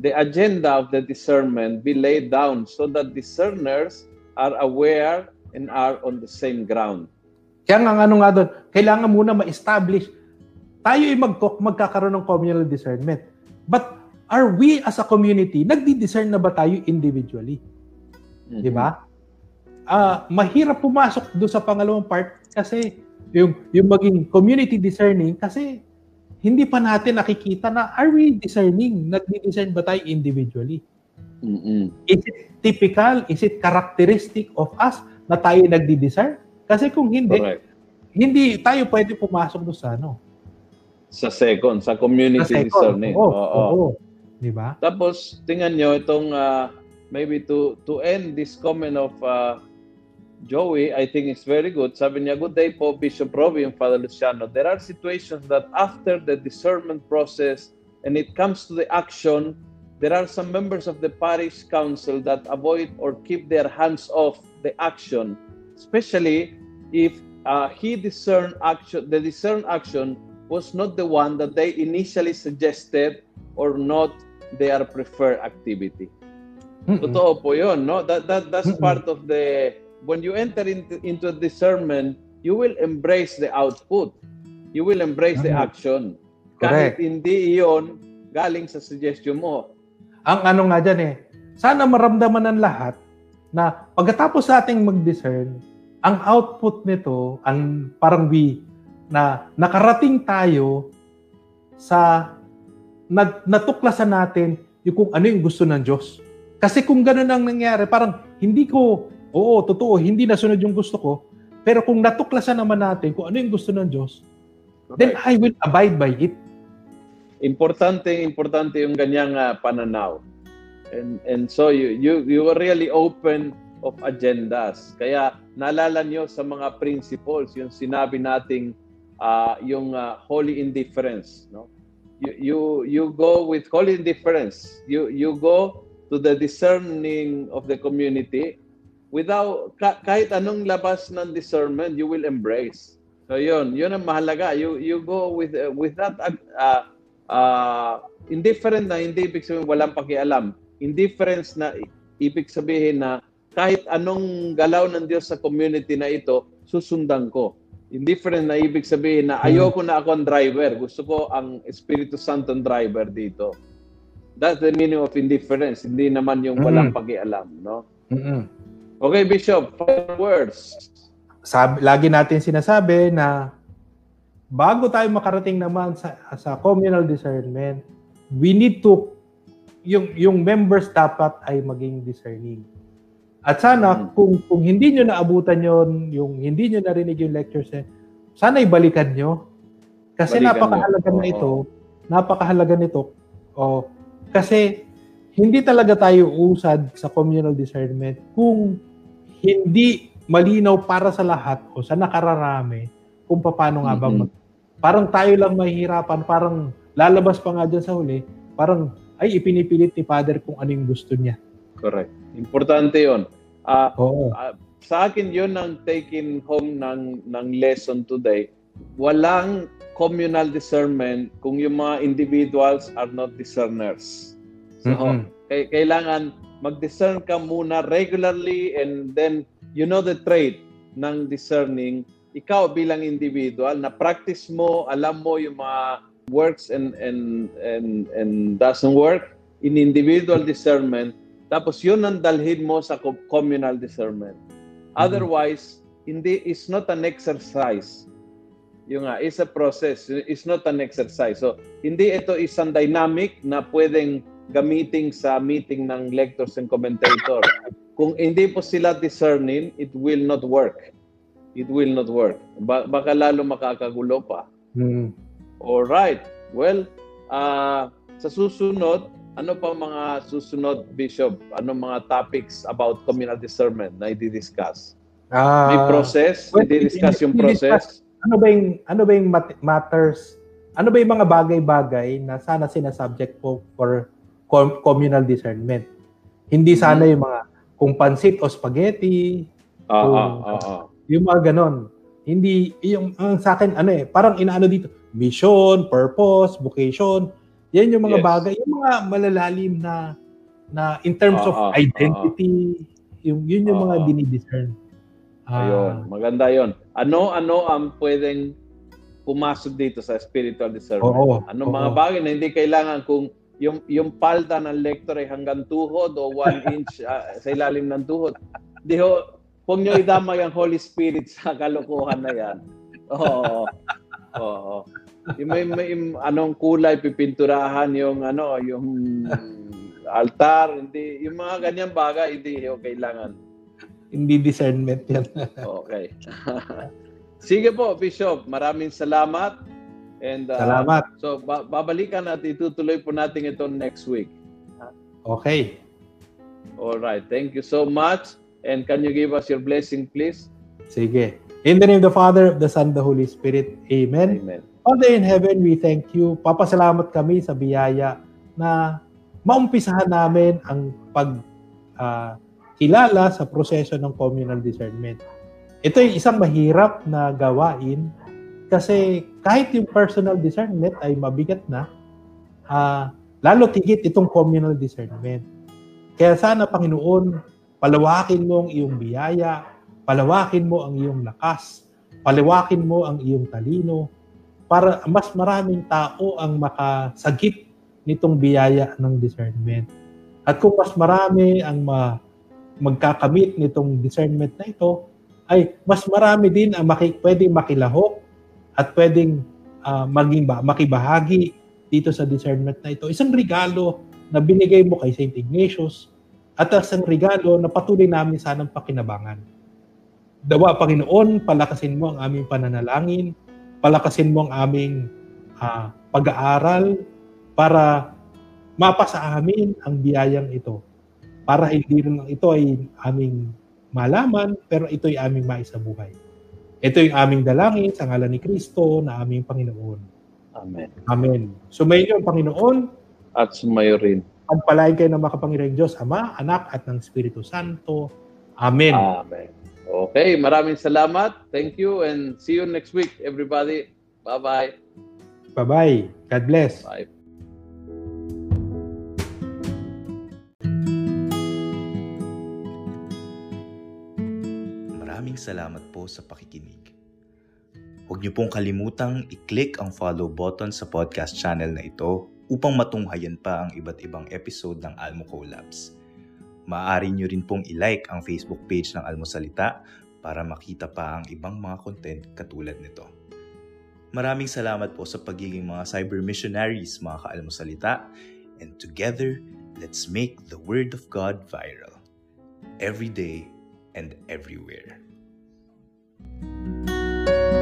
The agenda of the discernment be laid down so that discerners are aware and are on the same ground. Kaya nga ano nga doon, kailangan muna ma-establish tayo ay mag magkakaroon ng communal discernment. But are we as a community, nagdi-discern na ba tayo individually? Mhm. Di ba? Ah, mahirap pumasok do sa pangalawang part kasi yung yung maging community discerning kasi hindi pa natin nakikita na are we discerning? Nagdi-discern ba tayo individually? Mhm. Is it typical? Is it characteristic of us na tayo nagdi-discern? Kasi kung hindi, Correct. hindi tayo pwede pumasok do sa ano. Sa second, sa community Sa second. discerning. Oo, Oo. oo. Di ba? Tapos tingnan nyo itong uh, maybe to to end this comment of uh, Joey, I think it's very good. Sabi niya, good day po, Bishop Robbie and Father Luciano. There are situations that after the discernment process and it comes to the action, there are some members of the parish council that avoid or keep their hands off the action, especially if uh, he discern action, the discern action was not the one that they initially suggested or not their preferred activity. Mm-mm. Totoo po 'yon, no? That that that's Mm-mm. part of the when you enter into into discernment, you will embrace the output. You will embrace the Mhm. action. Kahit Correct. hindi 'yon galing sa suggestion mo. Ang ano nga dyan eh, sana maramdaman ng lahat na pagkatapos nating mag-discern, ang output nito, ang parang we, na nakarating tayo sa nat, natuklasan natin yung kung ano yung gusto ng Diyos. Kasi kung ganun ang nangyari, parang hindi ko, oo, totoo, hindi nasunod yung gusto ko, pero kung natuklasan naman natin kung ano yung gusto ng Diyos, then I will abide by it. Importante, importante yung ganyang uh, pananaw. And and so you you you were really open of agendas. Kaya naalala nyo sa mga principles yung sinabi nating uh, yung uh, holy indifference, no? You you you go with holy indifference. You you go to the discerning of the community without kahit anong labas ng discernment you will embrace. So yun, yun ang mahalaga. You you go with uh, with that uh, uh, indifferent na hindi ibig sabihin walang pakialam. Indifference na ibig sabihin na kahit anong galaw ng Diyos sa community na ito, susundan ko indifferent na ibig sabihin na hmm. ayoko na ako ang driver. Gusto ko ang Espiritu Santo ang driver dito. That's the meaning of indifference. Hindi naman yung walang mm-hmm. pakialam, no? Mm-hmm. Okay, Bishop, final words. Sabi, lagi natin sinasabi na bago tayo makarating naman sa sa communal discernment, we need to yung yung members dapat ay maging discerning. At sana hmm. kung kung hindi niyo naabutan yon, yung hindi niyo narinig yung lectures, eh, sana ibalikan niyo. Kasi Balikan napakahalaga niyo. na ito. Napakahalaga nito. Oh, kasi hindi talaga tayo usad sa communal discernment kung hindi malinaw para sa lahat o sa nakararami kung paano nga bang mm-hmm. parang tayo lang mahihirapan, parang lalabas pa nga dyan sa huli, parang ay ipinipilit ni Father kung ano yung gusto niya. Correct. Importante 'yon. Uh, oh. uh, sa akin 'yon ang taking home ng ng lesson today. Walang communal discernment kung yung mga individuals are not discerners. So, mm-hmm. k- kailangan mag-discern ka muna regularly and then you know the trait ng discerning. Ikaw bilang individual na practice mo, alam mo yung mga works and and and and doesn't work in individual discernment tapos yun ang dalhin mo sa communal discernment. Mm-hmm. Otherwise, hindi is not an exercise. Yung nga, is a process. It's not an exercise. So, hindi ito isang dynamic na pwedeng gamitin sa meeting ng lectors and commentator. Kung hindi po sila discerning, it will not work. It will not work. Ba- baka lalo makakagulo pa. Mm. All right. Well, uh, sa susunod, ano pa mga susunod, Bishop? Ano mga topics about communal discernment na i-discuss? Uh, May process? Well, i-discuss yung process? Ano ba yung, ano ba yung matters? Ano ba yung mga bagay-bagay na sana sinasubject po for communal discernment? Hindi sana mm-hmm. yung mga kung pansit o spaghetti, uh, kung, uh, uh, uh. yung mga ganon. Hindi, yung ang sa akin, ano eh, parang inaano dito, mission, purpose, vocation, yan yung mga yes. bagay, yung mga malalalim na na in terms uh, of uh, identity, uh, yung yun yung uh, mga dinidiscern. Uh, ayun, maganda 'yon. Ano-ano ang pwedeng pumasok dito sa spiritual discernment? Oo, ano oo. mga bagay na hindi kailangan kung yung yung palda ng lector ay hanggang tuhod o one inch uh, sa ilalim ng tuhod. Di ho, huwag nyo idamay ang Holy Spirit sa kalokohan na yan. Oo. Oo. Yung may, may anong kulay pipinturahan yung ano, yung altar, hindi yung mga ganyang bagay hindi yung kailangan. Hindi discernment yan. okay. Sige po, Bishop. Maraming salamat. And uh, Salamat. So ba- babalikan at itutuloy po natin ito next week. Okay. All right. Thank you so much. And can you give us your blessing, please? Sige. In the name of the Father, of the Son, the Holy Spirit. Amen. Amen. Father in heaven, we thank you. Papasalamat kami sa biyaya na maumpisahan namin ang pag uh, kilala sa proseso ng communal discernment. Ito ay isang mahirap na gawain kasi kahit yung personal discernment ay mabigat na, uh, lalo tigit itong communal discernment. Kaya sana, Panginoon, palawakin mo ang iyong biyaya, palawakin mo ang iyong lakas, palawakin mo ang iyong talino, para mas maraming tao ang makasagip nitong biyaya ng discernment. At kung mas marami ang ma- magkakamit nitong discernment na ito, ay mas marami din ang maki- pwedeng makilahok at pwedeng uh, maging ba, makibahagi dito sa discernment na ito. Isang regalo na binigay mo kay St. Ignatius at isang regalo na patuloy namin sanang pakinabangan. Dawa, Panginoon, palakasin mo ang aming pananalangin palakasin mo ang aming uh, pag-aaral para mapasa amin ang biyayang ito. Para hindi lang ito ay aming malaman, pero ito ay aming maisabuhay. Ito yung aming dalangin sa ngalan ni Kristo na aming Panginoon. Amen. Amen. Sumayin ang Panginoon. At sumayo rin. Pagpalain kayo ng makapangyarihang Diyos, Ama, Anak, at ng Espiritu Santo. Amen. Amen. Okay, maraming salamat. Thank you and see you next week, everybody. Bye-bye. Bye-bye. God bless. Bye. Maraming salamat po sa pakikinig. Huwag niyo pong kalimutang i-click ang follow button sa podcast channel na ito upang matunghayan pa ang iba't ibang episode ng Almo Collabs. Maaari nyo rin pong ilike ang Facebook page ng Almosalita para makita pa ang ibang mga content katulad nito. Maraming salamat po sa pagiging mga cyber missionaries mga kaalmosalita and together, let's make the Word of God viral every day and everywhere. Thank you